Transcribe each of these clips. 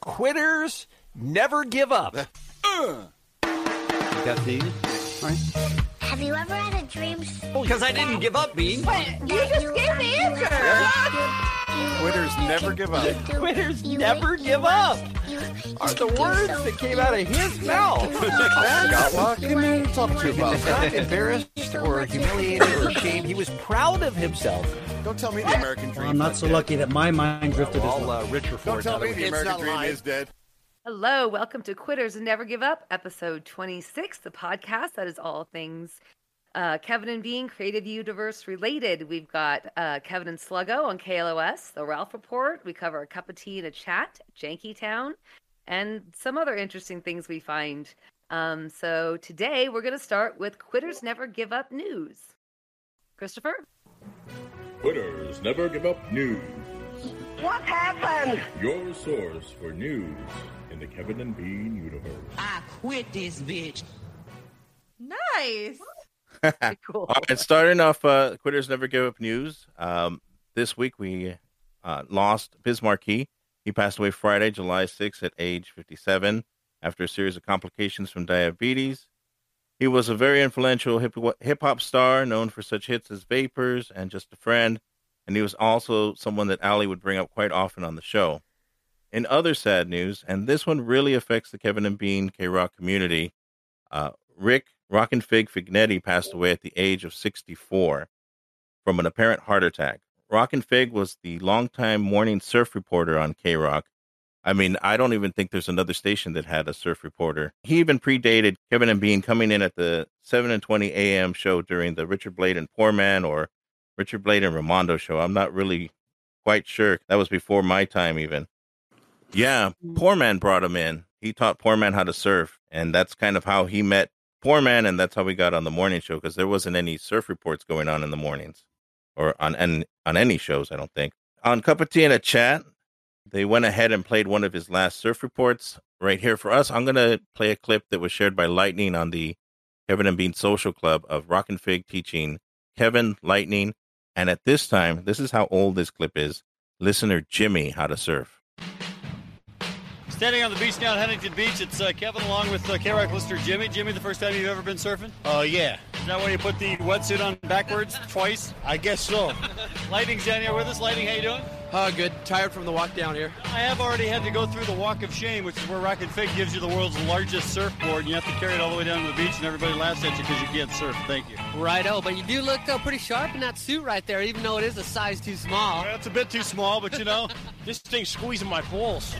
Quitters never give up. Got these? Have you ever had a dream? Because I didn't give up, Bean. You just gave the answer. Quitters never give up. Quitters never give up. Are the words that came out of his mouth. Scott, what can you talk to you about? Not embarrassed or humiliated or ashamed. He was proud of himself. Don't tell me the American dream. I'm not so lucky that my mind drifted as All well. uh, rich Don't tell me the American dream is dead. Hello, welcome to Quitters and Never Give Up, episode 26, the podcast that is all things uh, Kevin and Bean, creative universe related. We've got uh, Kevin and Sluggo on KLOS, the Ralph Report. We cover a cup of tea and a chat, Janky Town, and some other interesting things we find. Um, so today we're going to start with Quitters Never Give Up news. Christopher? Quitters never give up news. What happened? Your source for news in the Kevin and Bean universe. I quit this bitch. Nice. Cool. All right, starting off, uh, Quitters Never Give Up news. Um, this week we uh, lost Biz Markie. He passed away Friday, July 6th at age 57 after a series of complications from diabetes. He was a very influential hip hop star known for such hits as Vapors and Just a Friend, and he was also someone that Allie would bring up quite often on the show. In other sad news, and this one really affects the Kevin and Bean K Rock community, uh, Rick Rockin' Fig Fignetti passed away at the age of 64 from an apparent heart attack. Rockin' Fig was the longtime morning surf reporter on K Rock. I mean, I don't even think there's another station that had a surf reporter. He even predated Kevin and Bean coming in at the 7 and 20 a.m. show during the Richard Blade and Poor Man or Richard Blade and Ramondo show. I'm not really quite sure. That was before my time, even. Yeah, mm. Poor Man brought him in. He taught Poor Man how to surf, and that's kind of how he met Poor Man, and that's how we got on the morning show because there wasn't any surf reports going on in the mornings or on and on any shows. I don't think on Cup of Tea and a Chat. They went ahead and played one of his last surf reports right here for us. I'm gonna play a clip that was shared by Lightning on the Kevin and Bean Social Club of Rockin' Fig teaching Kevin Lightning, and at this time, this is how old this clip is. Listener Jimmy how to surf. Standing on the beach now at Huntington Beach, it's uh, Kevin along with uh, K-Rock listener Jimmy. Jimmy, the first time you've ever been surfing? Oh, yeah. Is that when you put the wetsuit on backwards twice? I guess so. Lightning's down here with us. Lightning, how you doing? Oh, good. Tired from the walk down here. I have already had to go through the Walk of Shame, which is where Rockin' Fig gives you the world's largest surfboard, and you have to carry it all the way down to the beach, and everybody laughs at you because you can't surf. Thank you. Righto, but you do look uh, pretty sharp in that suit right there, even though it is a size too small. Well, it's a bit too small, but you know. This thing's squeezing my balls.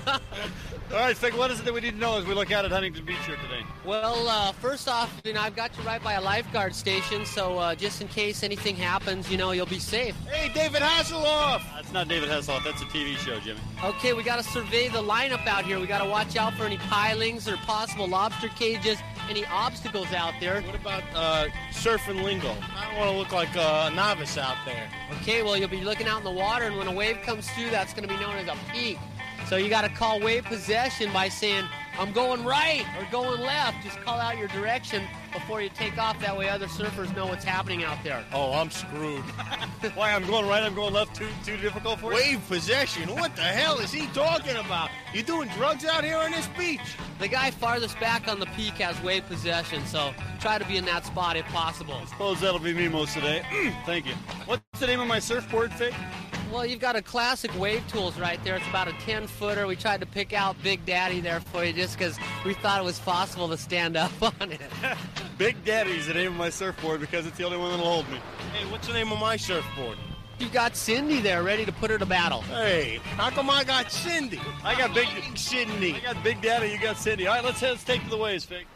all right, Fig, what is it that we need to know as we look out at Huntington Beach here today? Well, uh, first off, you know, I've got you right by a lifeguard station, so uh, just in case anything happens, you know, you'll be safe. Hey, David Hasselhoff! That's not David Hasselhoff. That's a TV show, Jimmy. Okay, we got to survey the lineup out here. We got to watch out for any pilings or possible lobster cages, any obstacles out there. What about uh, surfing lingo? I don't want to look like a novice out there. Okay, well, you'll be looking out in the water, and when a wave comes through, that's going to be known as a peak. So you got to call wave possession by saying, I'm going right or going left. Just call out your direction before you take off. That way other surfers know what's happening out there. Oh, I'm screwed. Why, I'm going right, I'm going left, too, too difficult for you? Wave possession? What the hell is he talking about? You doing drugs out here on this beach? The guy farthest back on the peak has wave possession, so try to be in that spot if possible. I suppose that'll be me most of the today. Thank you. What's the name of my surfboard, Fig? Well, you've got a classic Wave Tools right there. It's about a 10 footer. We tried to pick out Big Daddy there for you just because we thought it was possible to stand up on it. Big Daddy's the name of my surfboard because it's the only one that'll hold me. Hey, what's the name of my surfboard? You've got Cindy there ready to put her to battle. Hey, how come I got Cindy? I got Big Cindy. I got Big Daddy, you got Cindy. All right, let's, let's take to the waves, Fig.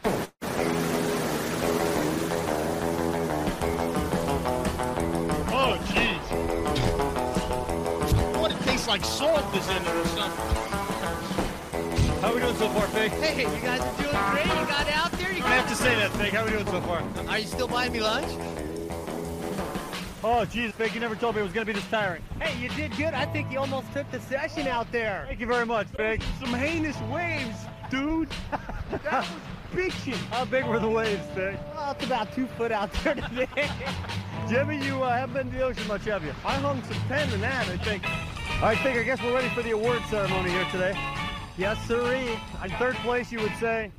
tastes like salt is in it or something. How we doing so far, Fig? Hey, you guys are doing great. You got out there. You I have to say that, Fig. How are we doing so far? Are you still buying me lunch? Oh, jeez, Fig, you never told me it was going to be this tiring. Hey, you did good. I think you almost took the session out there. Thank you very much, Fig. Some heinous waves, dude. that was bitching. How big were the waves, Fig? Oh, it's about two foot out there today. Jimmy, you uh, haven't been to the ocean much, have you? I hung some pen in that, I think. All right, Fig, I guess we're ready for the award ceremony here today. Yes, sirree. In third place, you would say?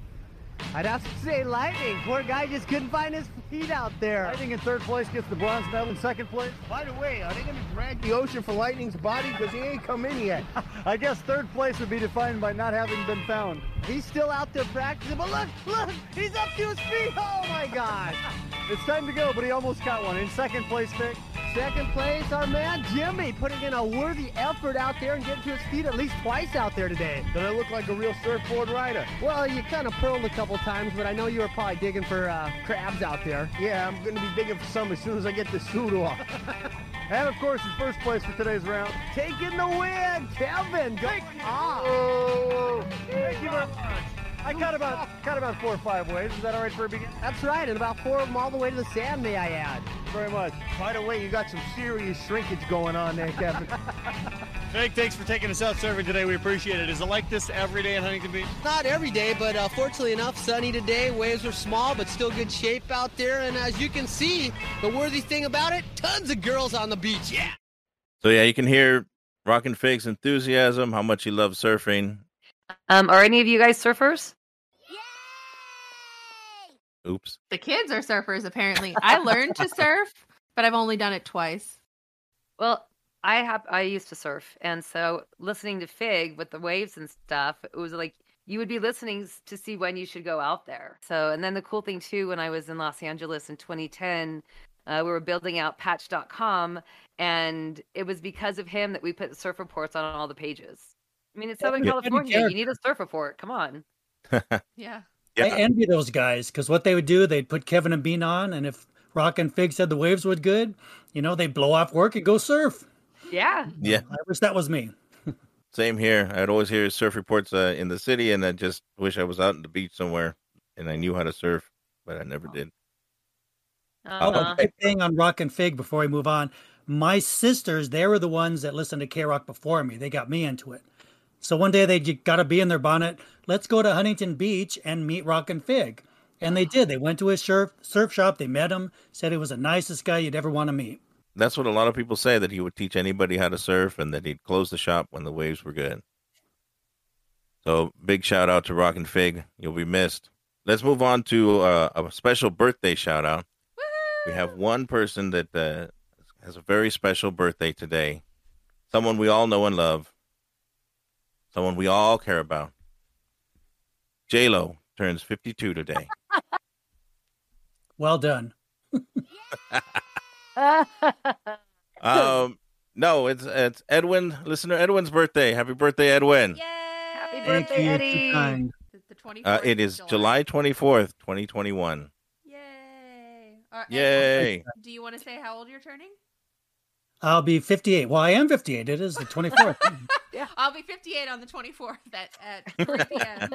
I'd have to say Lightning. Poor guy just couldn't find his feet out there. Lightning in third place gets the bronze medal in second place. By the way, are they going to drag the ocean for Lightning's body? Because he ain't come in yet. I guess third place would be defined by not having been found. He's still out there practicing, but look, look, he's up to his feet. Oh my gosh. It's time to go, but he almost got one. In second place, Vic. Second place, our man Jimmy, putting in a worthy effort out there and getting to his feet at least twice out there today. Did I look like a real surfboard rider? Well, you kind of pearled a couple times, but I know you were probably digging for uh, crabs out there. Yeah, I'm going to be digging for some as soon as I get this suit off. and of course, in first place for today's round, taking the win, Kevin. Go ah. Oh, thank you very much. I cut about cut about four or five waves. Is that all right for a beginner? That's right, and about four of them all the way to the sand, may I add. Very much. By the way, you got some serious shrinkage going on there, Kevin. Fake, thanks for taking us out surfing today. We appreciate it. Is it like this every day in Huntington Beach? Not every day, but uh, fortunately enough, sunny today. Waves are small, but still good shape out there. And as you can see, the worthy thing about it, tons of girls on the beach. Yeah. So yeah, you can hear Rockin' Fig's enthusiasm, how much he loves surfing. Um, are any of you guys surfers? Yay! Oops. The kids are surfers, apparently. I learned to surf, but I've only done it twice. Well, I have. I used to surf, and so listening to Fig with the waves and stuff, it was like you would be listening to see when you should go out there. So, and then the cool thing too, when I was in Los Angeles in 2010, uh, we were building out Patch.com, and it was because of him that we put surf reports on all the pages. I mean, it's Southern Yeah, California. You need a surf report. Come on. Yeah. Yeah. I envy those guys because what they would do, they'd put Kevin and Bean on, and if Rockin' Fig said the waves were good, you know, they'd blow off work and go surf. Yeah. Yeah. I wish that was me. Same here. I'd always hear surf reports uh, in the city, and I just wish I was out on the beach somewhere and I knew how to surf, but I never did. Oh, Uh-huh. a quick thing on Rockin' Fig before we move on. My sisters, they were the ones that listened to K Rock before me. They got me into it. So one day they got a bee in their bonnet. Let's go to Huntington Beach and meet Rockin' Fig. And they did. They went to his surf, surf shop. They met him, said he was the nicest guy you'd ever want to meet. That's what a lot of people say that he would teach anybody how to surf and that he'd close the shop when the waves were good. So big shout out to Rockin' Fig. You'll be missed. Let's move on to uh, a special birthday shout out. We have one person that uh, has a very special birthday today. Someone we all know and love. Someone we all care about. J Lo turns 52 today. Well done. Um, no, it's it's Edwin, listener Edwin's birthday. Happy birthday, Edwin. Happy Thank birthday, you. Eddie. Too kind. The 24th Uh, it is July twenty fourth, twenty twenty one. Yay. All right, Yay! Do you want to say how old you're turning? I'll be 58. Well, I am 58. It is the 24th. yeah. I'll be 58 on the 24th at, at 3 p.m.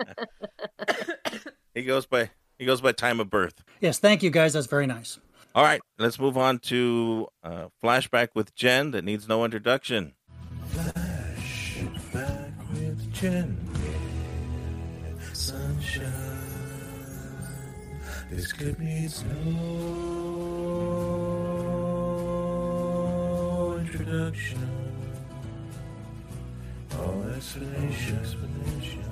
He goes by he goes by time of birth. yes, thank you guys. That's very nice. All right, let's move on to uh, flashback with Jen that needs no introduction. Flashback with Jen. Sunshine. This could needs no introduction. Oh, explanation, explanation.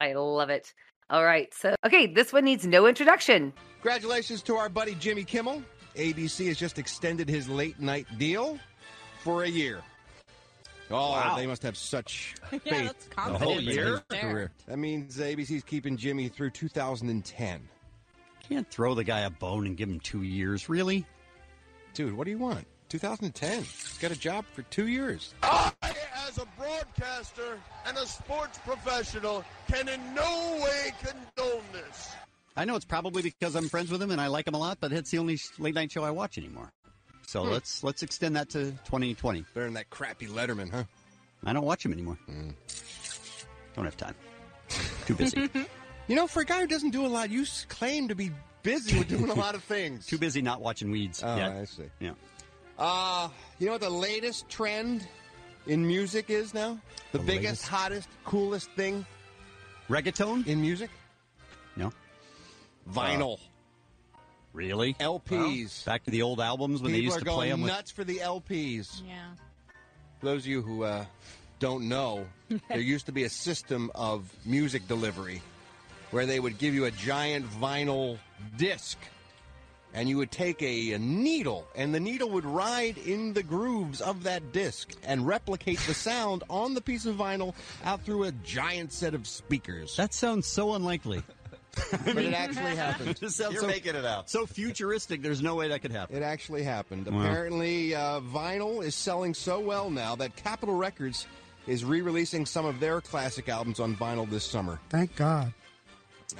I love it. All right. So, okay, this one needs no introduction. Congratulations to our buddy Jimmy Kimmel. ABC has just extended his late night deal for a year. Oh, Wow. they must have such Yeah, faith. that's confidence A whole year? right there. career. That means ABC's keeping Jimmy through 2010. Can't throw the guy a bone and give him two years, really? Dude, what do you want? 2010. He's got a job for two years. I, as a broadcaster and a sports professional, can in no way condone this. I know it's probably because I'm friends with him and I like him a lot, but it's the only late night show I watch anymore. So Hmm. let's let's extend that to 2020. Better than that crappy Letterman, huh? I don't watch him anymore. Don't have time. Too busy. You know, for a guy who doesn't do a lot, you claim to be busy with doing a lot of things. Too busy not watching weeds. Oh, yet. I see. Yeah. Uh, you know what the latest trend in music is now? The, The biggest, latest? hottest, coolest thing Reggaeton in music? No. Vinyl. Really? LPs. Back to the old albums when they used are to play going them. With... nuts for the LPs. Yeah. For those of you who uh, don't know, there used to be a system of music delivery where they would give you a giant vinyl disc and you would take a, a needle and the needle would ride in the grooves of that disc and replicate the sound on the piece of vinyl out through a giant set of speakers. That sounds so unlikely. but it actually happened. This sounds You're so, making it up. So futuristic. There's no way that could happen. It actually happened. Wow. Apparently, uh, vinyl is selling so well now that Capitol Records is re-releasing some of their classic albums on vinyl this summer. Thank God.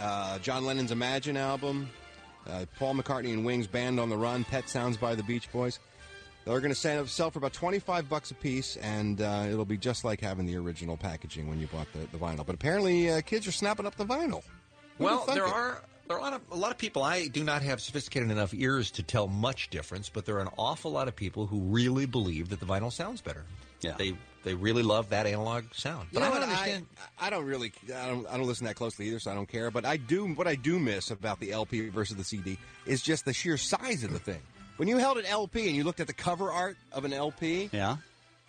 Uh, John Lennon's Imagine album, uh, Paul McCartney and Wings Band on the Run, Pet Sounds by the Beach Boys. They're going to sell for about 25 bucks a piece, and uh, it'll be just like having the original packaging when you bought the, the vinyl. But apparently, uh, kids are snapping up the vinyl. Who'd Well, there it? are there are a lot of a lot of people. I do not have sophisticated enough ears to tell much difference, but there are an awful lot of people who really believe that the vinyl sounds better. Yeah, they they really love that analog sound. You But know I don't understand. I, I don't really, I don't, I don't listen that closely either, so I don't care. But I do. What I do miss about the LP versus the CD is just the sheer size of the thing. When you held an LP and you looked at the cover art of an LP, Yeah.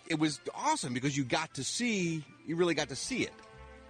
it was awesome because you got to see, you really got to see it.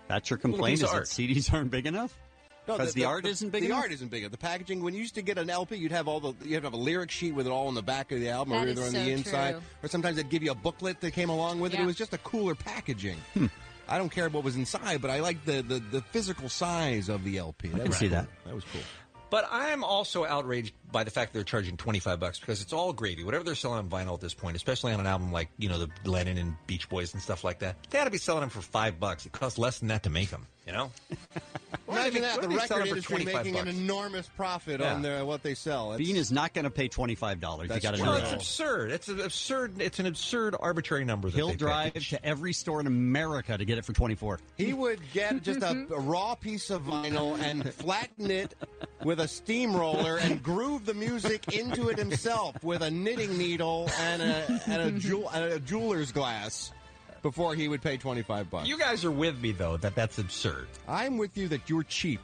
That's your complaint is of that art. CDs aren't big enough? Because the, art isn't big the enough? art isn't big. The packaging. When you used to get an LP, you'd have all the you'd have a lyric sheet with it all on the back of the album, That or either on so the inside, true. or sometimes they'd give you a booklet that came along with it. Yeah. It was just a cooler packaging. Hmm. I don't care what was inside, but I like the, the, the physical size of the LP. That can was see cool. that. That was cool. But I'm also outraged by the fact they're charging 25 bucks because it's all gravy. Whatever they're selling on vinyl at this point, especially on an album like, you know, the Lennon and Beach Boys and stuff like that, they ought to be selling them for 5 bucks. It costs less than that to make them, you know? Imagine that the record for industry 25 making an enormous profit Yeah. on their, what they sell. It's- Bean is not going to pay $25. You got to know Well, it's absurd. It's an absurd. It's an absurd arbitrary number. That He'll they pay. drive to every store in America to get it for 24 He would get just a, a raw piece of vinyl and flatten it with a steamroller and groove the music into it himself with a knitting needle and a, and a, jewel, and a jeweler's glass before he would pay 25 bucks. You guys are with me though that that's absurd. I'm with you that you're cheap.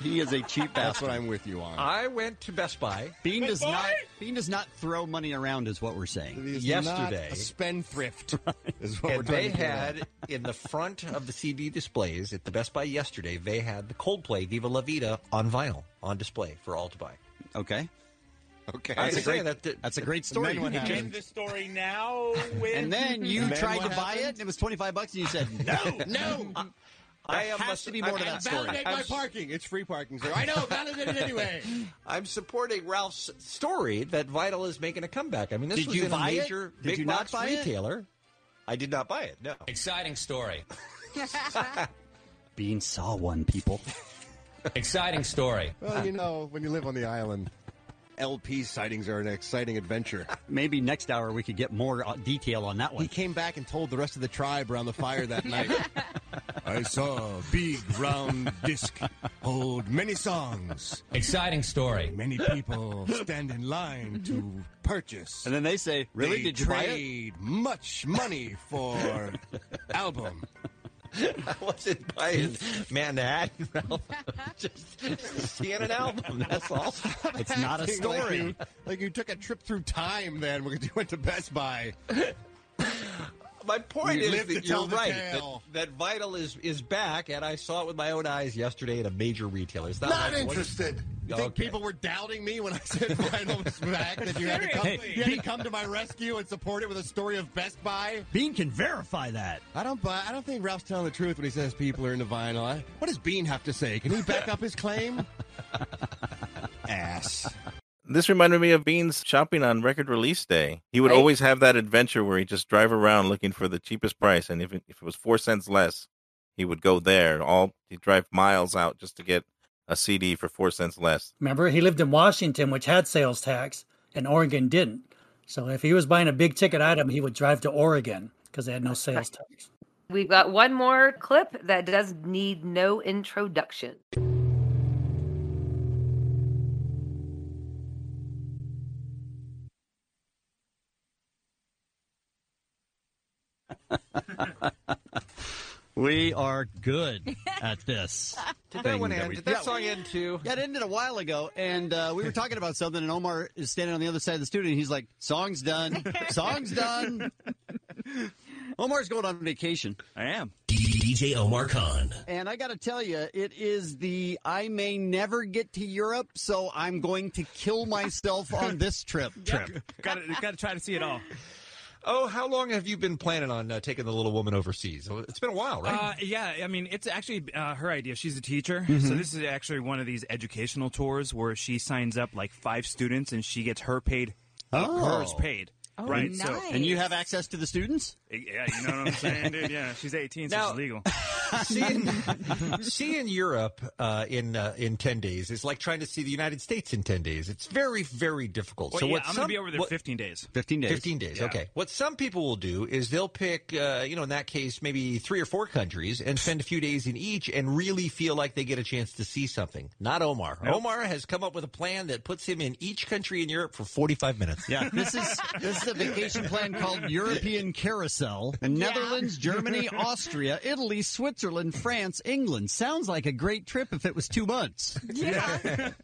He is a cheap That's bastard. what I'm with you on. I went to Best Buy. Bean does not. Bean does not throw money around, is what we're saying. He's yesterday. not a spendthrift is what we're And they to had at. in the front of the CD displays at the Best Buy yesterday, they had the Coldplay Viva La Vida on vinyl on display for all to buy. Okay. Okay. That's a great. that- that- that's a great story. then what You happened? came- the story now with and then you Then tried what to buy it, and it was 25 bucks, and you said, no, No! I There am has a- to be more to that I'm story. Validate I'm my parking. It's free parking, sir. I know. Validate it anyway. I'm supporting Ralph's story that Vital is making a comeback. I mean, this Did was you in buy a it? major Did big you not box buy it? retailer. I did not buy it. No. exciting story. Bean saw one, people. exciting story. Well, you know, when you live on the island, LP sightings are an exciting adventure. Maybe next hour we could get more uh, detail on that one. He came back and told the rest of the tribe around the fire that night. I saw a big round disc hold many songs. Exciting story. Many people stand in line to purchase. And then they say, really? They Did you buy it? trade much money for album. I wasn't buying Manhattan, Ralph. Just seeing an album. That's all. It's not a Acting Like story. you, like you took a trip through time then because you went to Best Buy. My point We is that you're right. That, tale. that Vinyl is is back, and I saw it with my own eyes yesterday at a major retailer. It's not, Not like- what- interested. You think Okay. people were doubting me when I said vinyl was back? That you had, to come, Seriously. you had to come to my rescue and support it with a story of Best Buy? Bean can verify that. I don't buy. I don't think Ralph's telling the truth when he says people are into vinyl. I, what does Bean have to say? Can he back up his claim? Ass. This reminded me of Bean's shopping on record release day. He would Right. always have that adventure where he just drive around looking for the cheapest price, and if it, if it was four cents less, he would go there. All he'd drive miles out just to get a CD for four cents less. Remember, he lived in Washington, which had sales tax, and Oregon didn't. So if he was buying a big ticket item, he would drive to Oregon because they had no sales tax. We've got one more clip that does need no introduction. We are good at this. Did that one end? we- Did that song end too? Yeah, it ended a while ago, and uh, we were talking about something, and Omar is standing on the other side of the studio, and he's like, "Song's done, song's done." Omar's going on vacation. I am. DJ Omar Khan. And I got to tell you, it is the I may never get to Europe, so I'm going to kill myself on this trip. Trip. Got got to try to see it all. Oh, how long have you been planning on uh, taking the little woman overseas? It's been a while, right? Uh, yeah, I mean, it's actually uh, her idea. She's a teacher, Mhm. so this is actually one of these educational tours where she signs up like five students and she gets her paid, Oh. hers paid. Oh, right. So, And you have access to the students? Yeah, you know what I'm saying, dude. Yeah, she's 18, so Now- she's legal. seeing, seeing Europe uh, in uh, in ten days is like trying to see the United States in ten days. It's very very difficult. Well, so yeah, what I'm gonna be over there what- 15 days. 15 days. 15 days. Yeah. Okay. What some people will do is they'll pick, uh, you know, in that case, maybe three or four countries and spend a few days in each and really feel like they get a chance to see something. Not Omar. Nope. Omar has come up with a plan that puts him in each country in Europe for 45 minutes. Yeah, this is this is a vacation plan called European Carousel. And Netherlands, Germany, Austria, Italy, Switzerland, France, England. Sounds like a great trip if it was two months. Yeah.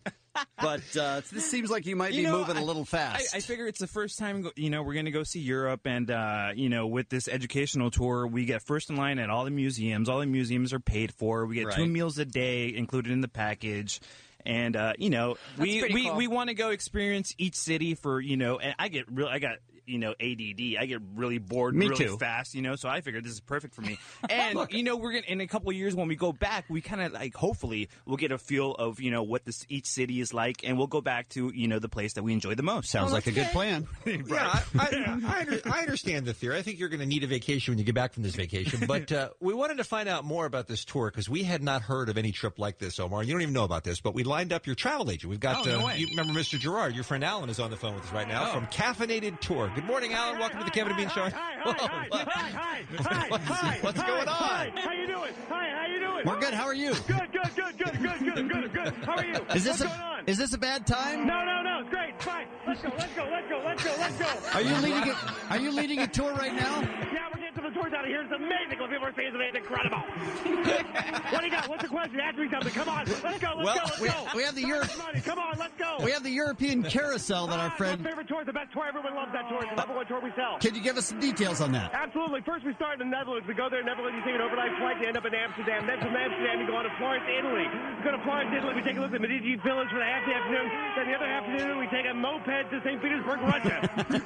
But uh, this seems like you might You be know, moving a I- little fast. I, I figure it's the first time, go- you know, we're going to go see Europe, and uh, you know, with this educational tour, we get first in line at all the museums. All the museums are paid for. We get two meals a day included in the package. And uh, you know, we we, cool. we want to go experience each city for you know. And I get real, I got you know ADD. I get really bored Me really too. fast, you know. So I figured this is perfect for me. And you know, we're gonna in a couple of years when we go back, we kind of like hopefully we'll get a feel of you know what this each city is like, and we'll go back to you know the place that we enjoy the most. Sounds like a good plan. Yeah, I, I, I, under, I understand the theory. I think you're going to need a vacation when you get back from this vacation. But uh, we wanted to find out more about this tour because we had not heard of any trip like this, Omar. You don't even know about this, but we lined up your travel agent. We've got, Oh, no uh, way. you remember Mr. Gerard, your friend Alan is on the phone with us right now Oh. from Caffeinated Tour. Good morning, Alan. Welcome to the Kevin and Bean Show. Hi, hi, hi, hi, What's- hi, what's going on? Hi, how you doing? Hi, how you doing? We're good. How are you? Good, good, good, good, good, good, good, good. How are you? Is this What's a going on? is this a bad time? No, no, no. It's great. It's fine. Let's go. Let's go. Let's go. Let's go. Let's go. Are you leading a, Are you leading a tour right now? Yeah, we're getting some tours out of here. It's amazing what people are saying. It's incredible. what do you got? What's the question? Ask me something. Come on. Let's go. Let's Well, go. Let's we- go. we have the Europe- Come on. Let's go. We have the European Carousel that our Ah, friend. My favorite tour the best tour. Everyone loves that tour. Number one tour we sell. Can you give us some details on that? Absolutely. First, we start in the Netherlands. We go there in the Netherlands. You take an overnight flight. You end up in Amsterdam. Then from Amsterdam, you go on to Florence, Italy. We go to Florence, Italy. We take a look at the Medici Village for the half the afternoon. Then the other half of the afternoon, we take a moped to St. Petersburg, Russia.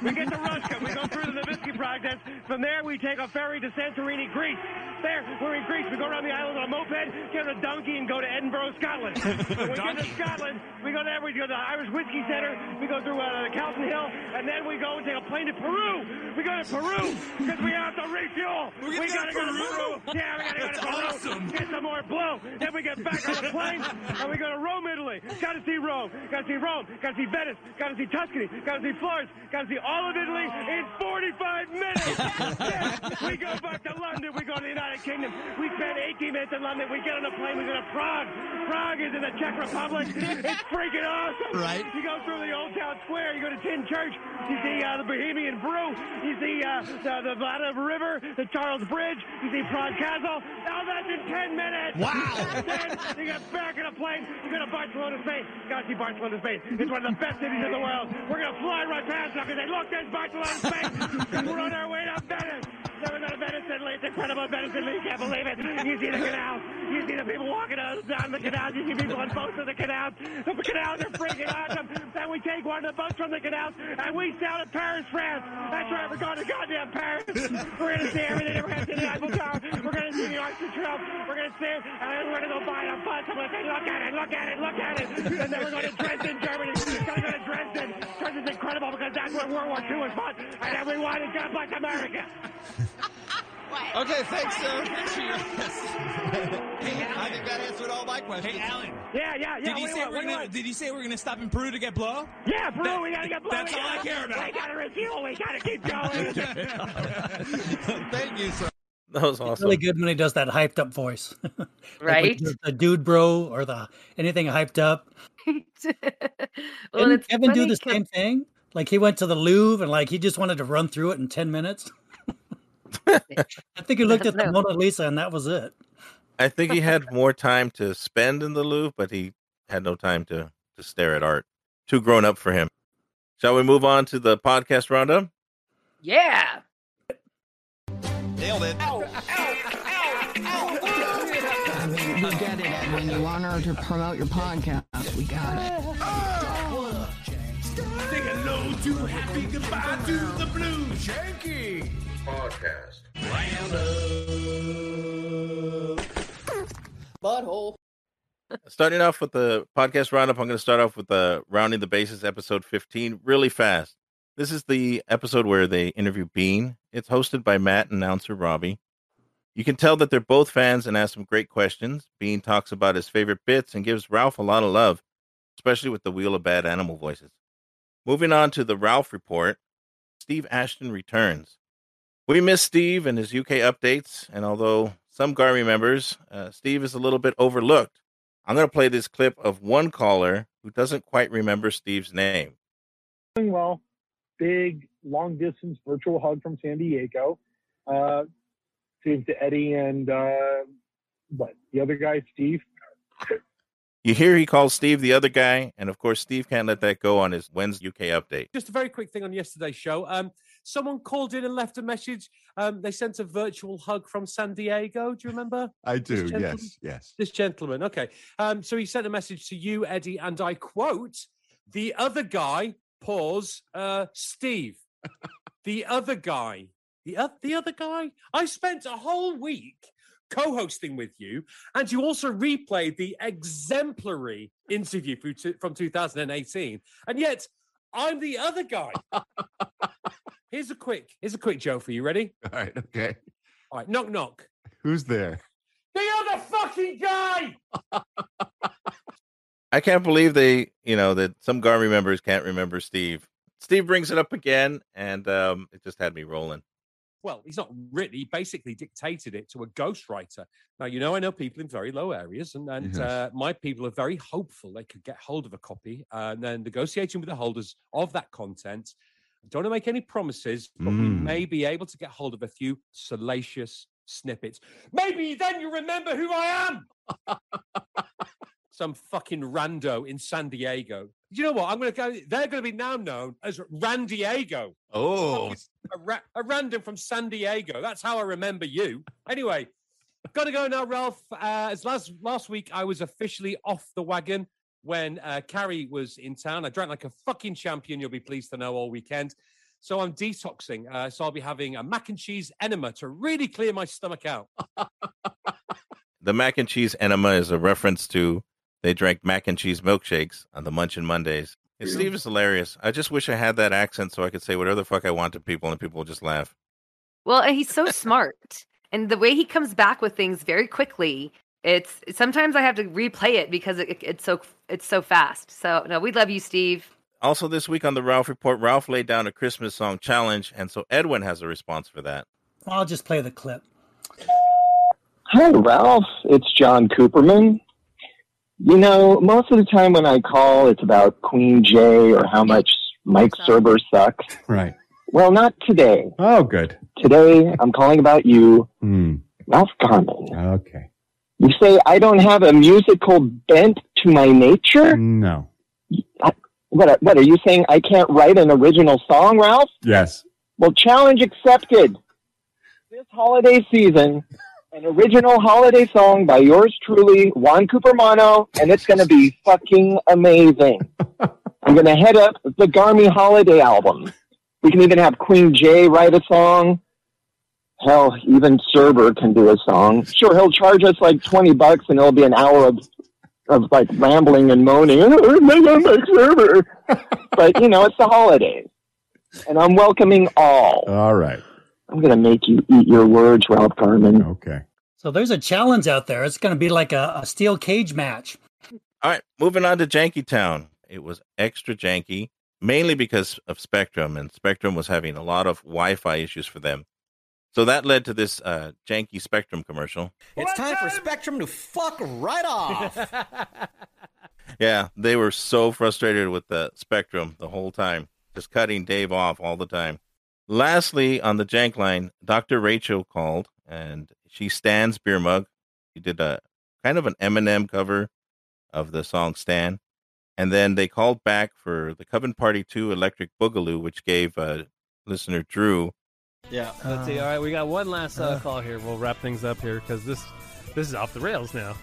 we get to Russia. We go through the Novisky Project. From there, we take a ferry to Santorini, Greece. There, we're in Greece. We go around the island on a moped, get on a donkey, and go to Edinburgh, Scotland. we get to Scotland, we go there. We go to the Irish Whiskey Center. We go through uh, Calton Hill, and then we go and take a plane to Peru. We go to Peru because we have to refuel. We gonna gotta go go to to Peru. Yeah, we gotta go to Peru. awesome. Get some more blow. Then we get back on the plane and we go to Rome, Italy. Gotta see Rome. Gotta see Rome. Gotta see Venice. Gotta see Tuscany. Gotta see Florence. Gotta see all of Italy in 45 minutes. we go back to London. We go to the United Kingdom. We spend 18 minutes in London. We get on a plane. We go to Prague. Prague is in the Czech Republic. It's freaking awesome. Right. You go through the Old Town Square. You go to Tin Church. You see uh, the Bohemian Brew. You see uh, the, the Vlada River, the Charles Bridge. You see Prague Castle. Now that's in 10 minutes. Wow. then you get back in a plane. You go to Barcelona, Spain. You Gotta see Barcelona, Spain. It's one of the best cities in the world. We're gonna fly right past it and say, look, there's Barcelona, Spain. We're on our way to Venice. We go to Venice, Italy. It's incredible. Venice, Italy. You can't believe it. You see the canal. You see the people walking down the canal. You see people on boats on the canal. The canals are freaking awesome. Then we take one of the boats from the canals and we sail to Paris, France. That's right. We're going to goddamn Paris. We're going to see everything. We're going to see the Eiffel Tower. We're going to see the Arc de Triomphe. We're going to see it. And then we're going to go buy a bus. I'm going to say, look at it, look at it, look at it. And then we're going to Dresden, Germany. We're going to go to Dresden. Dresden's incredible because that's where World War II was fought. And everyone is God bless America. Okay, thanks, uh, thanks for your I think that answered all my questions. Hey, Alan. Yeah, yeah, yeah. Did he say want? we're What do you gonna? want? Did he say we're gonna stop in Peru to get blow? Yeah, Peru, That- we gotta get blown. That's we all I gotta, care about. We gotta refuel. We gotta keep going. Thank you, sir. That was It's awesome. really good when he does that hyped up voice. Right? he does the dude bro or the anything hyped up. well, Didn't it's Kevin do the the 'cause- same thing? Like he went to the Louvre and like he just wanted to run through it in ten minutes. I think he looked at the Mona Lisa and that was it. I think he had more time to spend in the Louvre, but he had no time to to stare at art. Too grown up for him. Shall we move on to the podcast roundup? Yeah. Nailed it. I mean, we get it, Edwin. You want her to promote your podcast. We got it. Say hello to happy goodbye to the blue Shanky podcast. Butthole. Starting off with the podcast roundup, I'm going to start off with the rounding the bases episode 15 really fast. This is the episode where they interview Bean. It's hosted by Matt and announcer Robbie. You can tell that they're both fans and ask some great questions. Bean talks about his favorite bits and gives Ralph a lot of love, especially with the Wheel of Bad Animal voices. Moving on to the Ralph report, Steve Ashton returns. We miss Steve and his UK updates, and although some GAR remembers, uh, Steve is a little bit overlooked. I'm going to play this clip of one caller who doesn't quite remember Steve's name. Doing well. Big, long distance virtual hug from San Diego. Uh, to, to Eddie and uh, what the other guy, Steve. You hear he calls Steve the other guy, and of course, Steve can't let that go on his Wednesday UK update. Just a very quick thing on yesterday's show. Um, someone called in and left a message. Um, they sent a virtual hug from San Diego. Do you remember? I do. Yes. Yes. This gentleman. Okay. Um, so he sent a message to you, Eddie, and I quote: "The other guy, pause, uh, Steve. the other guy, the oth- the other guy. I spent a whole week." Co-hosting with you, and you also replayed the exemplary interview from from 2018, and yet I'm the other guy. here's a quick, here's a quick joke for you. Ready? All right. Okay. All right, knock knock. Who's there? The other fucking guy. I can't believe they, you know, that some GAR members can't remember Steve. Steve brings it up again, and um, it just had me rolling. Well, he's not really. He basically dictated it to a ghostwriter. Now, you know, I know people in very low areas, and, and Yes. uh, my people are very hopeful they could get hold of a copy uh, and then negotiating with the holders of that content. Don't want to make any promises, but we Mm. may be able to get hold of a few salacious snippets. Maybe then you remember who I am. Some fucking rando in San Diego. You know what? I'm going to go. They're going to be now known as Randiego. Oh. A, ra- a random from San Diego. That's how I remember you. Anyway, I've got to go now, Ralph. Uh, as last last week, I was officially off the wagon when uh, Carrie was in town. I drank like a fucking champion. You'll be pleased to know all weekend. So I'm detoxing. Uh, so I'll be having a mac and cheese enema to really clear my stomach out. The mac and cheese enema is a reference to they drank mac and cheese milkshakes on the Munchin Mondays. And Yeah. Steve is hilarious. I just wish I had that accent so I could say whatever the fuck I want to people and people will just laugh. Well, and he's so smart, and the way he comes back with things very quickly. It's sometimes I have to replay it because it, it's so it's so fast. So no, we love you, Steve. Also, this week on the Ralph Report, Ralph laid down a Christmas song challenge, and so Edwin has a response for that. I'll just play the clip. Hi, Ralph. It's John Cooperman. You know, most of the time when I call, it's about Queen J or how much Mike Serber sucks. Right. Well, not today. Oh, good. Today, I'm calling about you, Hmm. Ralph Garman. Okay. You say I don't have a musical bent to my nature? No. What, what, are you saying I can't write an original song, Ralph? Yes. Well, challenge accepted. This holiday season, an original holiday song by yours truly, Juan Cooper Coopermano, and it's going to be fucking amazing. I'm going to head up the Garmy Holiday album. We can even have Queen J write a song. Hell, even Serber can do a song. Sure, he'll charge us like 20 bucks and it'll be an hour of, of like rambling and moaning. Oh, Serber. but, you know, it's the holidays. And I'm welcoming all. All right. I'm going to make you eat your words, Ralph Carmen. Okay. So there's a challenge out there. It's going to be like a, a steel cage match. All right, moving on to Janky Town. It was extra janky, mainly because of Spectrum, and Spectrum was having a lot of Wi-Fi issues for them. So that led to this uh, janky Spectrum commercial. It's time for Spectrum to fuck right off. Yeah, they were so frustrated with the Spectrum the whole time, just cutting Dave off all the time. Lastly, on the jank line, Dr. Rachel called, and she stands beer mug. She did a kind of an Eminem cover of the song Stan. And then they called back for the Coven Party 2 Electric Boogaloo, which gave uh, listener Drew. Yeah. Let's see. All right, we got one last uh, call here. We'll wrap things up here because this this is off the rails now.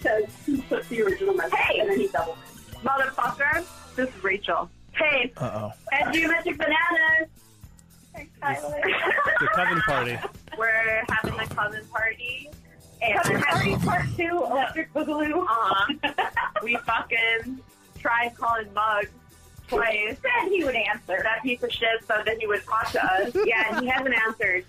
says he put the original message hey. and then he doubled it. Motherfucker, this is Rachel. Hey, Uh oh. and you magic bananas. Hey, Tyler. The Coven Party. We're having a cousin party. And cousin party part two, electric boogaloo. Uh-huh. we fucking tried calling Mug twice. Said he would answer. That piece of shit said that he would talk to us. yeah, and he hasn't answered.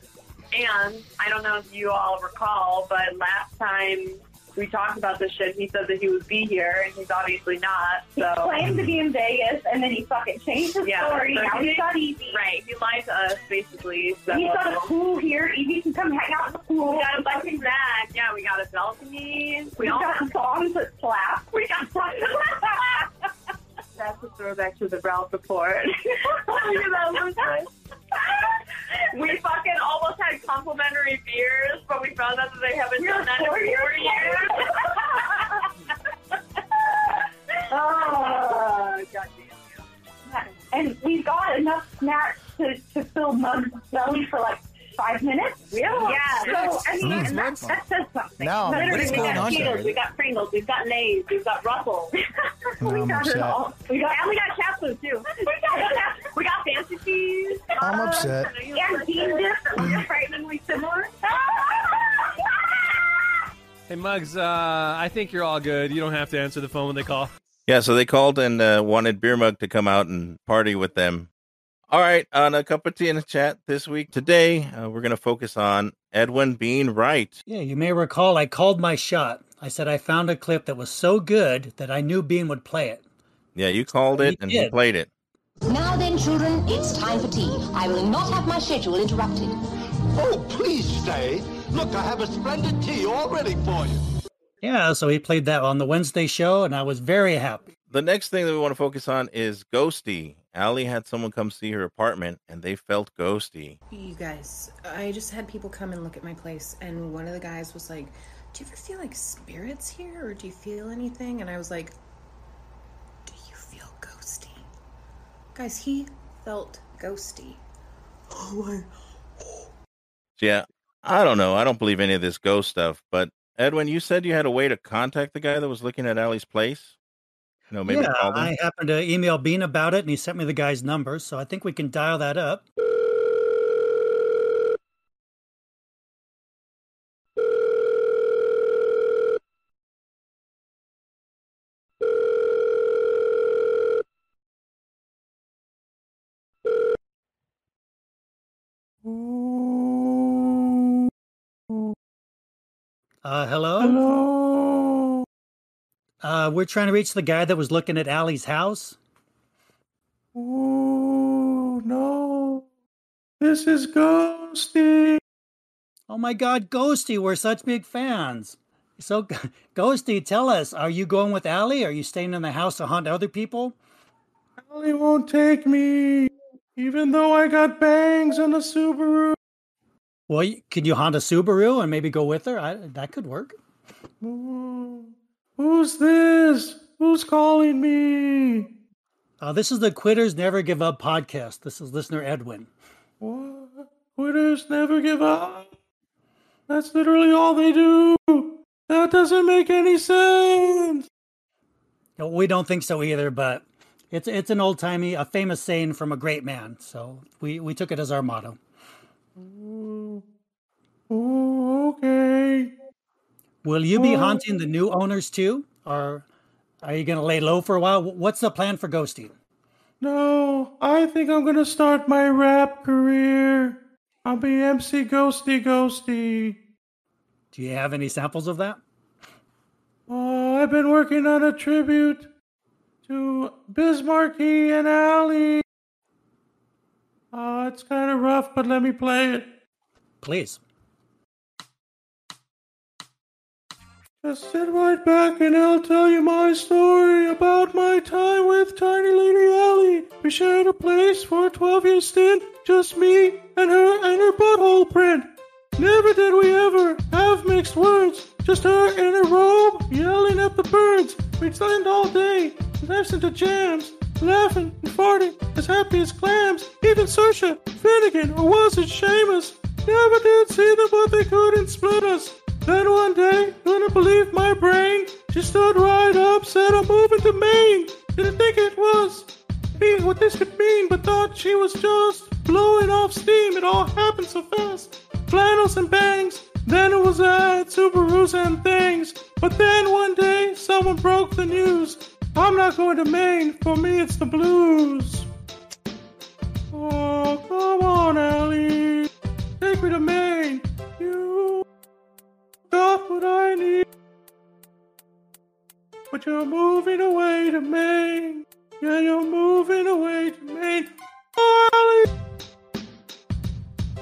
And I don't know if you all recall, but last time we talked about this shit, he said that he would be here, and he's obviously not. So He claimed to be in Vegas, and then he fucking changed his yeah, story. so now he- he's got Evie. Right, he lied to us basically. So. He's got a pool here. Evie can come hang out in the pool. We got a fucking back. Yeah, we got a balcony. We got songs that slap. We got songs that slap. That's a throwback to the Ralph report. Look at that, We fucking almost had complimentary beers, but we found out that they haven't done that in four years. Oh, goddamn. And we got enough snacks to, to fill Mug's belly for like five minutes. Really? Yeah. So, I mean, Mm. and that, that says something. No, Literally, what is we going got on Cheetos, we got Pringles, we've got Lay's, we've got Ruffles. No, we I'm got it all. We got, and we got cat too. We got, we got fancy cheese. I'm Uh, upset. And bean dip that was frighteningly similar. Hey, Muggs, uh, I think you're all good. You don't have to answer the phone when they call. Yeah, so they called and uh, wanted Beer Mug to come out and party with them. All right, on a cup of tea in the chat this week. Today, uh, we're going to focus on Edwin being right. Yeah, you may recall I called my shot. I said I found a clip that was so good that I knew Bean would play it. Yeah, you called it and he played it. Now then, children, it's time for tea. I will not have my schedule interrupted. Oh, please stay. Look, I have a splendid tea all ready for you. Yeah, so he played that on the Wednesday show, and I was very happy. The next thing that we want to focus on is Ghostie. Allie had someone come see her apartment and they felt ghosty. You guys, I just had people come and look at my place, and one of the guys was like, Do you ever feel like spirits here, or do you feel anything? And I was like, Do you feel ghosty? Guys, he felt ghosty. Oh my. Yeah, I don't know. I don't believe any of this ghost stuff. But Edwin, you said you had a way to contact the guy that was looking at Allie's place. You know, maybe yeah, call them. I happened to email Bean about it, and he sent me the guy's number, so I think we can dial that up. Uh, hello? Hello. Uh, we're trying to reach the guy that was looking at Allie's house. Oh no. This is Ghostie. Oh my God, Ghostie, we're such big fans. So, Ghostie, tell us, are you going with Allie? Are you staying in the house to hunt other people? Allie won't take me, even though I got bangs on a Subaru. Well, could you hunt a Subaru and maybe go with her? I, that could work. Ooh, Who's this? Who's calling me? Uh, this is the Quitters Never Give Up podcast. This is listener Edwin. What? Quitters never give up. That's literally all they do. That doesn't make any sense. No, we don't think so either, but it's it's an old timey, a famous saying from a great man. So we, we took it as our motto. Ooh, Ooh, okay. Will you be haunting the new owners too, or are you going to lay low for a while? What's the plan for Ghostie? No, I think I'm gonna start my rap career. I'll be MC Ghostie Ghostie. Do you have any samples of that? Oh, I've been working on a tribute to Biz Markie and Allie. Oh, uh, it's kind of rough, but let me play it. Please. Just sit right back and I'll tell you my story about my time with Tiny Lady Allie. We shared a place for a 12 year stint, just me and her and her butthole print. Never did we ever have mixed words, just her in her robe yelling at the birds. We'd spend all day listening to jams, laughing and farting, as happy as clams. Even Saoirse, Finnegan, or was it Seamus? Never did see them, but they couldn't split us. Then one day, couldn't believe my brain. She stood right up, said I'm moving to Maine. Didn't think it was me what this could mean, but thought she was just blowing off steam. It all happened so fast. Flannels and bangs. Then it was at Subarus and things. But then one day, someone broke the news. I'm not going to Maine. For me, it's the blues. Oh, come on, Ellie. Take me to Maine. You got what I need. But you're moving away to Maine. Yeah, you're moving away to Maine. Ellie.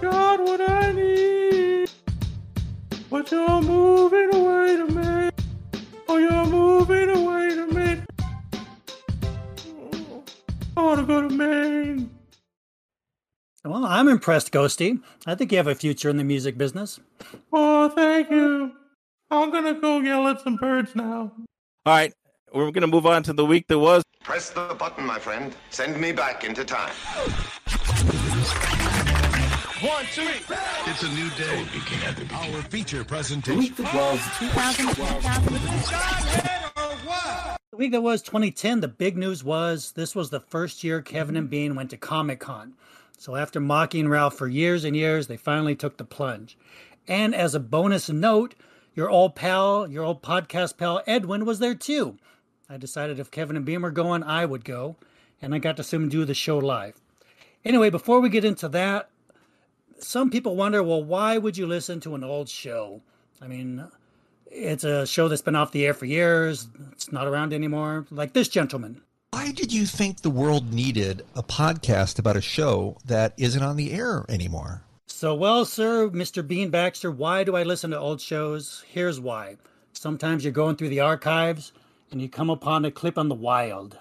Got what I need. But you're moving away to Maine. Oh, you're moving away to Maine. I want to go to Maine. Well, I'm impressed, Ghostie. I think you have a future in the music business. Oh, thank you. I'm gonna go yell at some birds now. All right, we're going to move on to the week that was. Press the button, my friend. Send me back into time. One, two, three. It's a new day. Our feature presentation. The week that was 2010, the big news was this was the first year Kevin and Bean went to Comic Con. So after mocking Ralph for years and years, they finally took the plunge. And as a bonus note, your old pal, your old podcast pal Edwin was there too. I decided if Kevin and Bean were going, I would go. And I got to see him do the show live. Anyway, before we get into that, some people wonder, well, why would you listen to an old show? I mean, it's a show that's been off the air for years. It's not around anymore. Like this gentleman. Why did you think the world needed a podcast about a show that isn't on the air anymore? So, well, sir, Mr. Bean Baxter, why do I listen to old shows? Here's why. Sometimes you're going through the archives and you come upon a clip on the wild.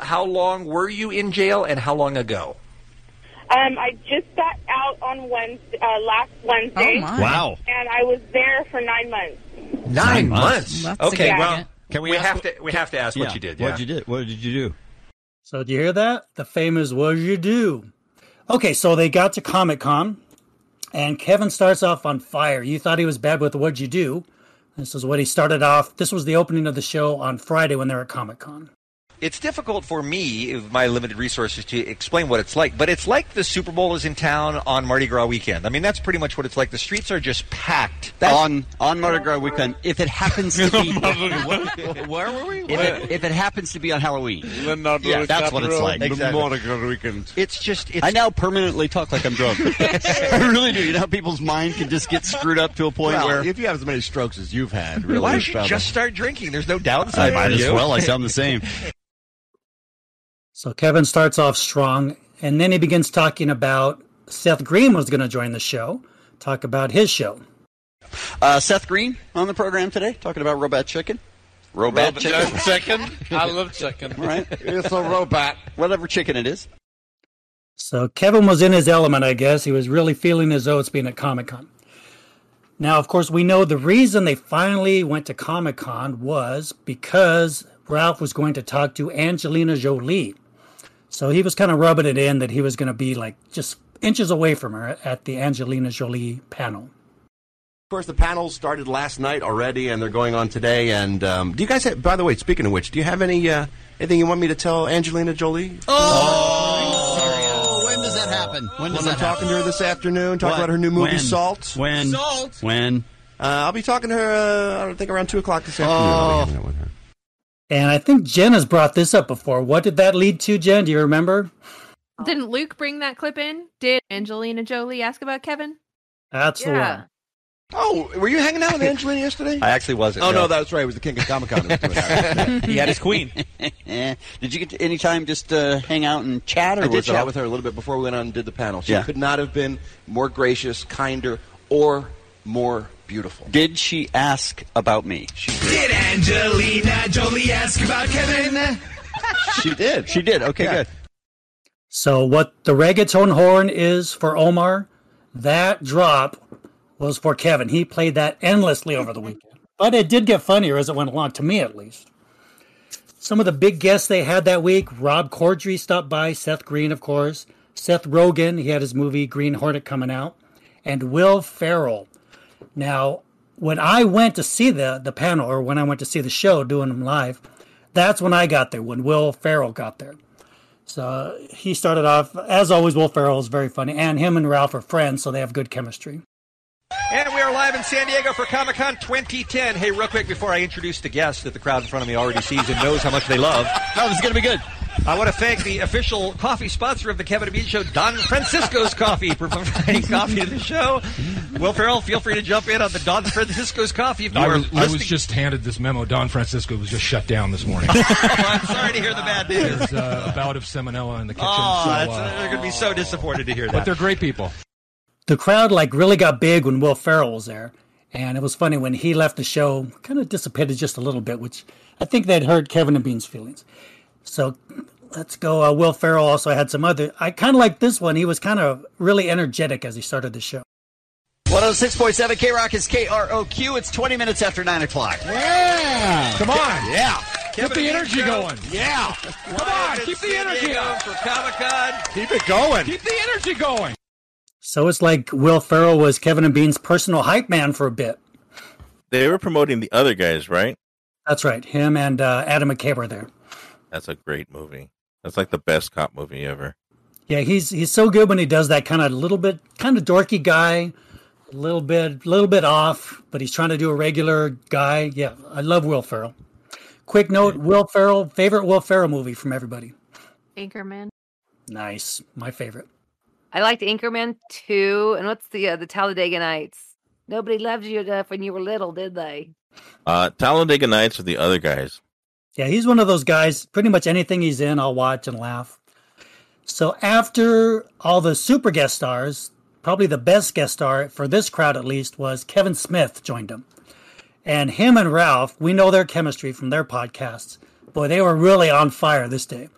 How long were you in jail and how long ago? Um, I just got out on Wednesday, uh, last Wednesday. Oh, my. Wow. And I was there for nine months. Nine months. That's Okay, significant. well, Can we we ask have what- to we have to ask what you did. What yeah. you did? What did you do? So, do you hear that? The famous what did you do? Okay, so they got to Comic Con and Kevin starts off on fire. You thought he was bad with what'd you do? This is what he started off. This was the opening of the show on Friday when they were at Comic Con. It's difficult for me, with my limited resources, to explain what it's like. But it's like the Super Bowl is in town on Mardi Gras weekend. I mean, that's pretty much what it's like. The streets are just packed. That's, on on Mardi Gras weekend, if it happens to be Where were we? if it, if it happens to be on Halloween, yeah, that's what it's like. Exactly. Mardi Gras weekend. It's just it's I now permanently talk like I'm drunk. I really do. You know how people's mind can just get screwed up to a point Well, where if you have as many strokes as you've had, really, Why it's don't you just start drinking? There's no downside. I might as well. I sound the same. So Kevin starts off strong, and then he begins talking about Seth Green was going to join the show, talk about his show. Uh, Seth Green on the program today, talking about robot chicken. Robot chicken. chicken. I love chicken. Right? It's a robot. Whatever chicken it is. So Kevin was in his element, I guess. He was really feeling his oats being at Comic Con. Now, of course, we know the reason they finally went to Comic Con was because Ralph was going to talk to Angelina Jolie. So he was kind of rubbing it in that he was going to be like just inches away from her at the Angelina Jolie panel. Of course, the panels started last night already, and they're going on today. And um, do you guys have? By the way, speaking of which, do you have any uh, anything you want me to tell Angelina Jolie? Oh, when does that happen? When does Well, that I'm talking to her this afternoon. Talk about her new movie When? Salt. When? Salt. When? Uh, I'll be talking to her. Uh, I don't think around two o'clock this afternoon. I'll And I think Jen has brought this up before. What did that lead to, Jen? Do you remember? Didn't Luke bring that clip in? Did Angelina Jolie ask about Kevin? That's the Yeah. one. Oh, were you hanging out with Angelina yesterday? I actually wasn't. Oh no, that's right. It was the King of Comic Con. he had his queen. Did you get to any time just uh, hang out and chat, or I did was chat all- with her a little bit before we went on and did the panel. She Yeah. could not have been more gracious, kinder, or more beautiful. Did she ask about me? She Did Angelina Jolie ask about Kevin? She did. She did. Okay, Yeah. good. So what the reggaeton horn is for Omar, that drop was for Kevin. He played that endlessly over the weekend. But it did get funnier as it went along, to me at least. Some of the big guests they had that week, Rob Corddry stopped by, Seth Green, of course, Seth Rogen, he had his movie Green Hornet coming out, and Will Ferrell. Now, when I went to see the, the panel, or when I went to see the show doing them live, that's when I got there, when Will Ferrell got there. So he started off, as always, Will Ferrell is very funny, and him and Ralph are friends, so they have good chemistry. And we are live in San Diego for Comic Con 2010. Hey, real quick before I introduce the guests that the crowd in front of me already sees and knows how much they love. No, this is going to be good. I want to thank the official coffee sponsor of the Kevin and Bean Show, Don Francisco's Coffee, for providing coffee to the show. Will Ferrell, feel free to jump in on the Don Francisco's Coffee if you I are was, I was just handed this memo. Don Francisco was just shut down this morning. oh, I'm sorry to hear the bad news. There's uh, a bout of salmonella in the kitchen. Oh, so, uh, they're going to be so disappointed to hear that. but they're great people. The crowd like really got big when Will Ferrell was there, and it was funny when he left the show, kind of dissipated just a little bit, which I think they'd hurt Kevin and Bean's feelings. So let's go. Uh, Will Ferrell also had some other. I kind of like this one. He was kind of really energetic as he started the show. 106.7 K Rock is KROQ. It's 20 minutes after 9 o'clock. Yeah. Come on. Yeah. Keep the energy going. Yeah. Come on. Keep the energy up. for Comic Con. Keep it going. Keep the energy going. So it's like Will Ferrell was Kevin and Bean's personal hype man for a bit. They were promoting the other guys, right? That's right. Him and uh, Adam McKay were there. That's a great movie. That's like the best cop movie ever. Yeah, he's he's so good when he does that kind of little bit kind of dorky guy, a little bit little bit off, but he's trying to do a regular guy. Yeah, I love Will Ferrell. Quick note: Will Ferrell favorite Will Ferrell movie from everybody. Anchorman. Nice, my favorite. I liked Anchorman too. And what's the uh, the Talladega Nights? Nobody loved you enough when you were little, did they? Uh, Talladega Nights are the other guys. Yeah, he's one of those guys. Pretty much anything he's in, I'll watch and laugh. So after all the super guest stars, probably the best guest star for this crowd at least was Kevin Smith joined him. And him and Ralph, we know their chemistry from their podcasts. Boy, they were really on fire this day.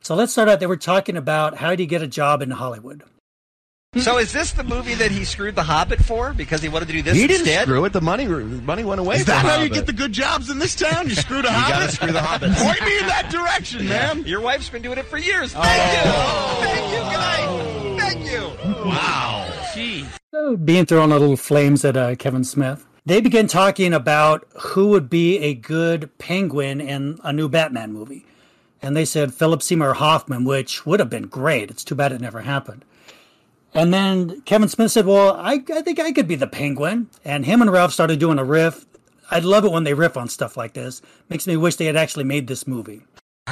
So let's start out. They were talking about how do you get a job in Hollywood. So is this the movie that he screwed the Hobbit for because he wanted to do this he didn't instead? screw it. The money, the money went away. Is that from how you get the good jobs in this town? You screwed the You hobbit? gotta screw the hobbits. Point me in that direction, man. Your wife's been doing it for years. Thank Oh. you. Thank you, guys. Thank you. Wow. Gee. So being thrown a little flames at uh, Kevin Smith. They began talking about who would be a good penguin in a new Batman movie. And they said Philip Seymour Hoffman, which would have been great. It's too bad it never happened. And then Kevin Smith said, Well, I, I think I could be the penguin. And him and Ralph started doing a riff. I love it when they riff on stuff like this. Makes me wish they had actually made this movie.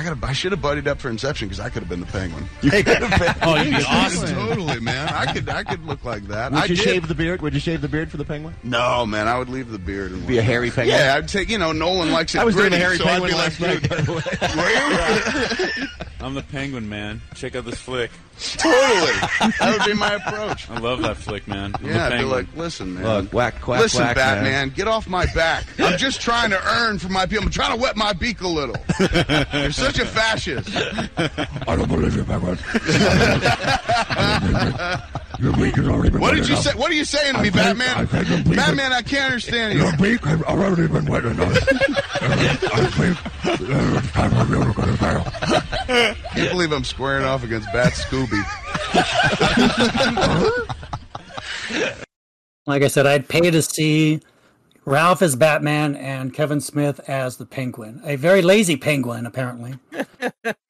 I got. I should have buddied up for Inception because I could have been the penguin. You could have been- oh, you'd be awesome. awesome. totally, man. I could. I could look like that. Would I you did. shave the beard? Would you shave the beard for the penguin? No, man. I would leave the beard and Be a hairy penguin? Yeah, I'd take. You know, Nolan likes it. I was doing a hairy so penguin last like, night, by the way. I'm the penguin, man. Check out this flick. Totally. That would be my approach. I love that flick, man. I'm Yeah, I'd be like, listen, man. Look, whack, quack, listen, quack, Batman, man. get off my back. I'm just trying to earn for my people. I'm trying to wet my beak a little. You're such a fascist. I don't believe you, Penguin. Your beak has already been What did you enough. say? What are you saying to I me, think- Batman? I think I'm bleeding. Batman, I can't understand you. Your beak has already been wet enough. I think it's time for you to go to jail. Can't believe I'm squaring off against Bat Scooby. Like I said, I'd pay to see Ralph as Batman and Kevin Smith as the Penguin. A very lazy penguin, apparently.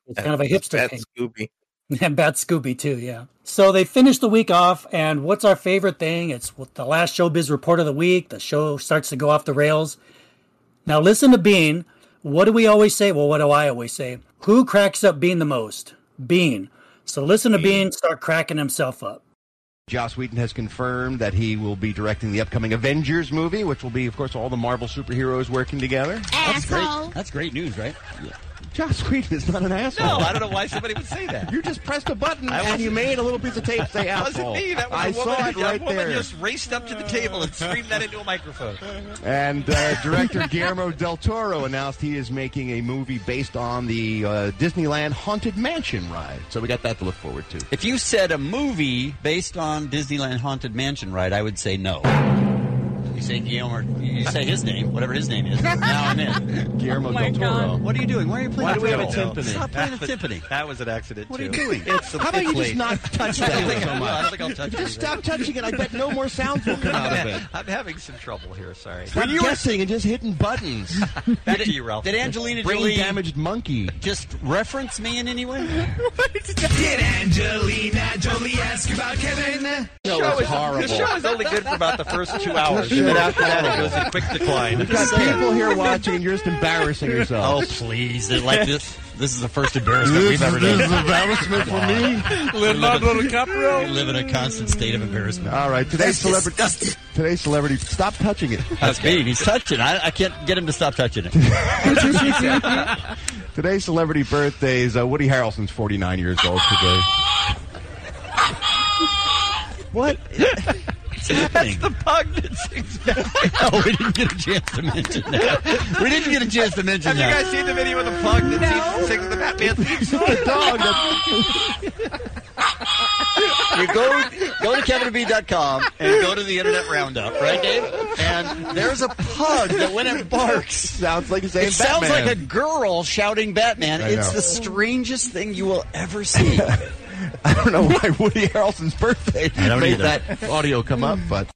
It's kind of a hipster Bat. Scooby. And Bat Scooby too, yeah. So they finished the week off, and what's our favorite thing? It's the last showbiz report of the week. The show starts to go off the rails. Now listen to Bean. What do we always say? Well, what do I always say? Who cracks up Bean the most? Bean. So listen to Bean start cracking himself up. Joss Whedon has confirmed that he will be directing the upcoming Avengers movie, which will be, of course, all the Marvel superheroes working together. That's great. That's great news, right? Joss Whedon is not an asshole. No, I don't know why somebody would say that. You just pressed a button I and you made a little piece of tape say That asshole. wasn't me. That was I a woman, saw it a right woman there. just raced up to the table and screamed that into a microphone. And uh, director Guillermo del Toro announced he is making a movie based on the uh, Disneyland Haunted Mansion ride. So we got that to look forward to. If you said a movie based on Disneyland Haunted Mansion ride, I would say no. You say Guillermo, you say his name, whatever his name is. Now I'm in. Guillermo Oh del Toro. God. What are you doing? Why are you playing? Why do we have a timpani? timpani? Stop playing the That was- timpani. That was an accident. What are you doing? It's, How about it's you just not touch I that don't think- so no, I don't think I'll touch it. Just stop touching it. I bet no more sounds will come out of it. I'm having some trouble here. Sorry. Stop guessing and just hitting buttons. Back to you, Ralph. Did Angelina Brain Jolie damaged monkey. just reference me in any way? Did Angelina Jolie ask about Kevin? The show show is is horrible. The show is only good for about the first two hours, The and then after that, it horrible. goes in quick decline. We've got people here watching and you're just embarrassing yourself. Oh, please! They're like this. This is the first embarrassment we've ever done. This is embarrassment for me. Leonardo DiCaprio. We live in a constant state of embarrassment. All right, today's That's celebrity. Today's celebrity. Stop touching it. That's me. He's touching. I, I can't get him to stop touching it. Today's celebrity birthdays. Uh, Woody Harrelson's 49 years old today. What? What's happening? That's the pug that sings No, we didn't get a chance to mention that. We didn't get a chance to mention Have that. Have you guys seen the video of the pug that sings, sings the Batman theme song? the dog you go go to kevinab.com and go to the internet roundup, right, Dave? And there's a pug that when it barks sounds like it's saying it sounds like a girl shouting Batman. I It's know. the strangest thing you will ever see. I don't know why Woody Harrelson's birthday I don't made either. that audio come up, but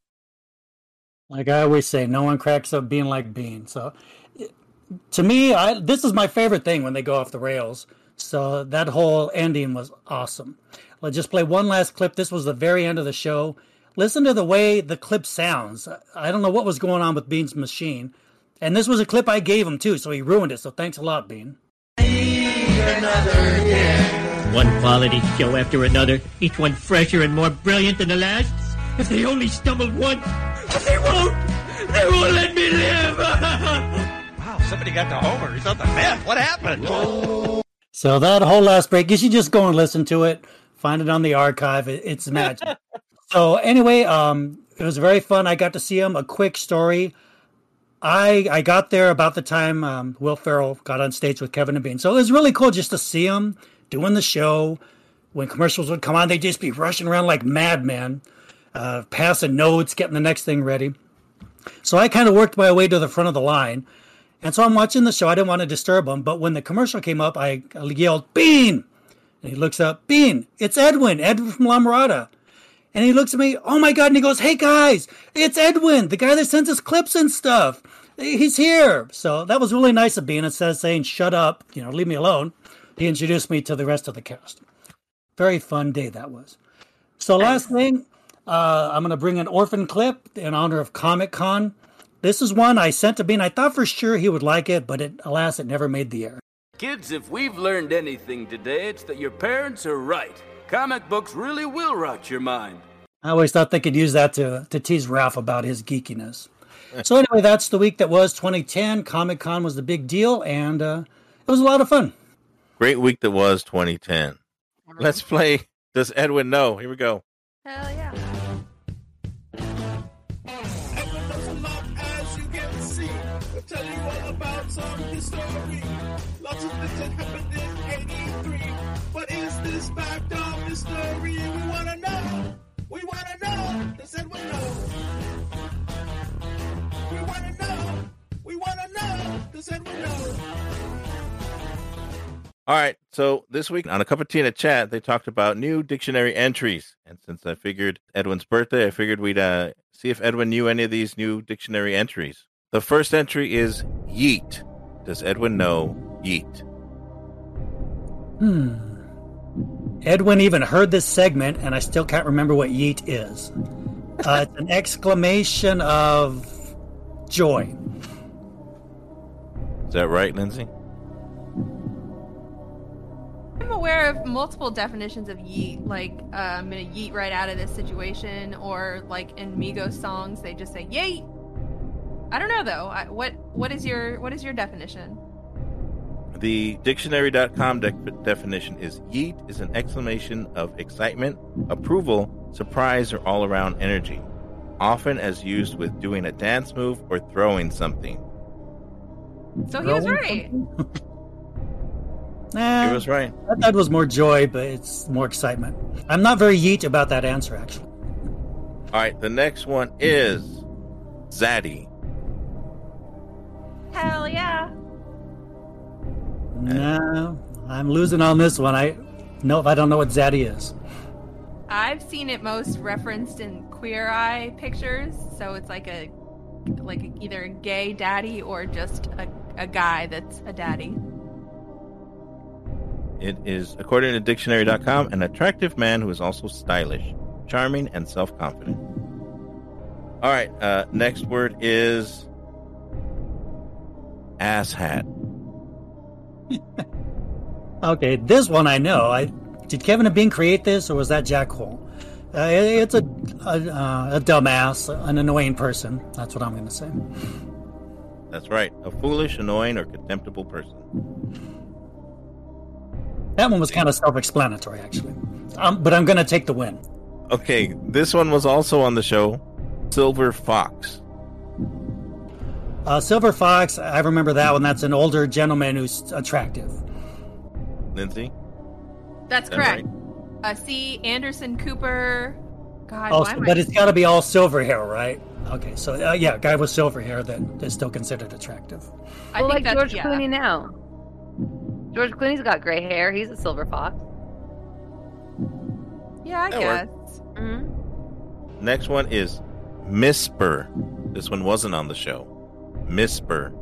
Like I always say, no one cracks up Bean like Bean. So, to me, I, this is my favorite thing when they go off the rails. So that whole ending was awesome. Let's just play one last clip. This was the very end of the show. Listen to the way the clip sounds. I don't know what was going on with Bean's machine, and this was a clip I gave him too, so he ruined it. So thanks a lot, Bean. One quality show after another, each one fresher and more brilliant than the last. If they only stumbled once, but they won't! They won't let me live! wow, somebody got the Homer. He's on the meth. What happened? So that whole last break, you should just go and listen to it. Find it on the archive. It, it's magic. so anyway, um, it was very fun. I got to see him. A quick story. I I got there about the time um, Will Ferrell got on stage with Kevin and Bean. So it was really cool just to see him doing the show. When commercials would come on, they'd just be rushing around like madmen, uh, passing notes, getting the next thing ready. So I kind of worked my way to the front of the line. And so I'm watching the show. I didn't want to disturb him, but when the commercial came up, I yelled, Bean! And he looks up, Bean, it's Edwin, Edwin from La Mirada. And he looks at me, oh my God, and he goes, hey guys, it's Edwin, the guy that sends us clips and stuff. He's here. So that was really nice of Bean. Instead of saying, shut up, you know, leave me alone, he introduced me to the rest of the cast. Very fun day that was. So last thing, uh, I'm going to bring an orphan clip in honor of Comic Con. This is one I sent to Bean. I thought for sure he would like it, but it, alas, it never made the air. Kids, if we've learned anything today, it's that your parents are right. Comic books really will rot your mind. I always thought they could use that to, to tease Ralph about his geekiness. So anyway, that's the week that was 2010. Comic Con was the big deal, and uh, it was a lot of fun. Great week that was 2010. Let's play. Does Edwin know? Here we go. Hell yeah. As you can see, we'll tell you all about some history. Lots of things that happened in 83. But is this backed up mystery? We wanna know. We wanna know. Does Edwin know? We wanna know. We wanna know. Does Edwin know? All right. So this week on a cup of tea in a chat, they talked about new dictionary entries. And since I figured Edwin's birthday, I figured we'd uh, see if Edwin knew any of these new dictionary entries. The first entry is yeet. Does Edwin know yeet? Hmm. Edwin even heard this segment, and I still can't remember what yeet is. Uh, it's an exclamation of joy. Is that right, Lindsay? I'm aware of multiple definitions of yeet. Like, uh, I'm gonna yeet right out of this situation, or like in Migos songs, they just say yeet. I don't know though. I, what what is your what is your definition? The dictionary.com de- definition is yeet is an exclamation of excitement, approval, surprise, or all around energy, often as used with doing a dance move or throwing something. So he was right. Nah, He was right. That, that was more joy, but it's more excitement. I'm not very yeet about that answer, actually. All right, the next one is Zaddy. Hell yeah. No, I'm losing on this one. I know if I don't know what Zaddy is. I've seen it most referenced in Queer Eye pictures, so it's like a like either a gay daddy or just a, a guy that's a daddy. It is, according to dictionary.com, an attractive man who is also stylish, charming, and self confident. All right, uh, next word is asshat. Okay, this one I know. I did Kevin and Bean create this, or was that Jack Hole? Uh, it- it's a a, uh, a dumbass, an annoying person. That's what I'm going to say. That's right, a foolish, annoying, or contemptible person. That one was kind of self-explanatory, actually. Um, but I'm going to take the win. Okay, this one was also on the show Silver Fox. Uh, Silver Fox, I remember that one. That's an older gentleman who's attractive. Lindsay? That's Is that correct. Uh, see Anderson Cooper. God, Oh, why but I? it's got to be all silver hair, right? Okay, so uh, yeah, guy with silver hair that is still considered attractive. I well, think like that's- George yeah. Clooney now. George Clooney's got gray hair. He's a silver fox. Yeah, I That guess. Mm-hmm. Next one is Misper. This one wasn't on the show. Misper.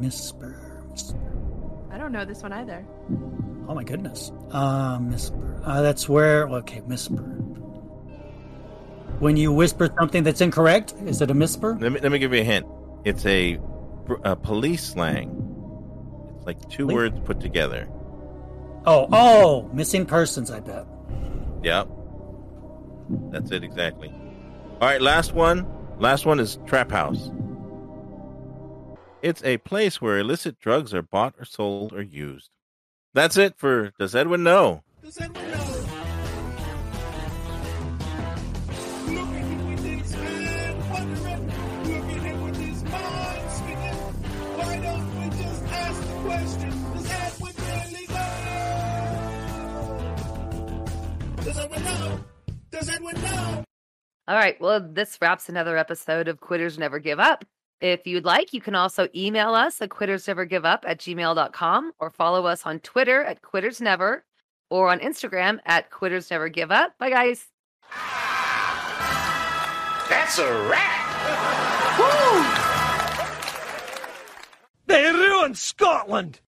Misper. I don't know this one either. Oh my goodness. Uh, Misper. Uh, that's where. Okay, Misper. When you whisper something that's incorrect, is it a misper? Let me, let me give you a hint. It's a, a police slang. It's like two Police? words put together. Oh, oh, missing persons. I bet. Yep. That's it exactly. All right, last one. Last one is Trap House. It's a place where illicit drugs are bought or sold or used. That's it for Does Edwin Know? Does anyone know? Does Edwin know? All right. Well, this wraps another episode of Quitters Never Give Up. If you'd like, you can also email us at quittersnevergiveup at gmail.com or follow us on Twitter at quittersnever or on Instagram at quittersnevergiveup. Bye, guys. That's a wrap. They ruined Scotland!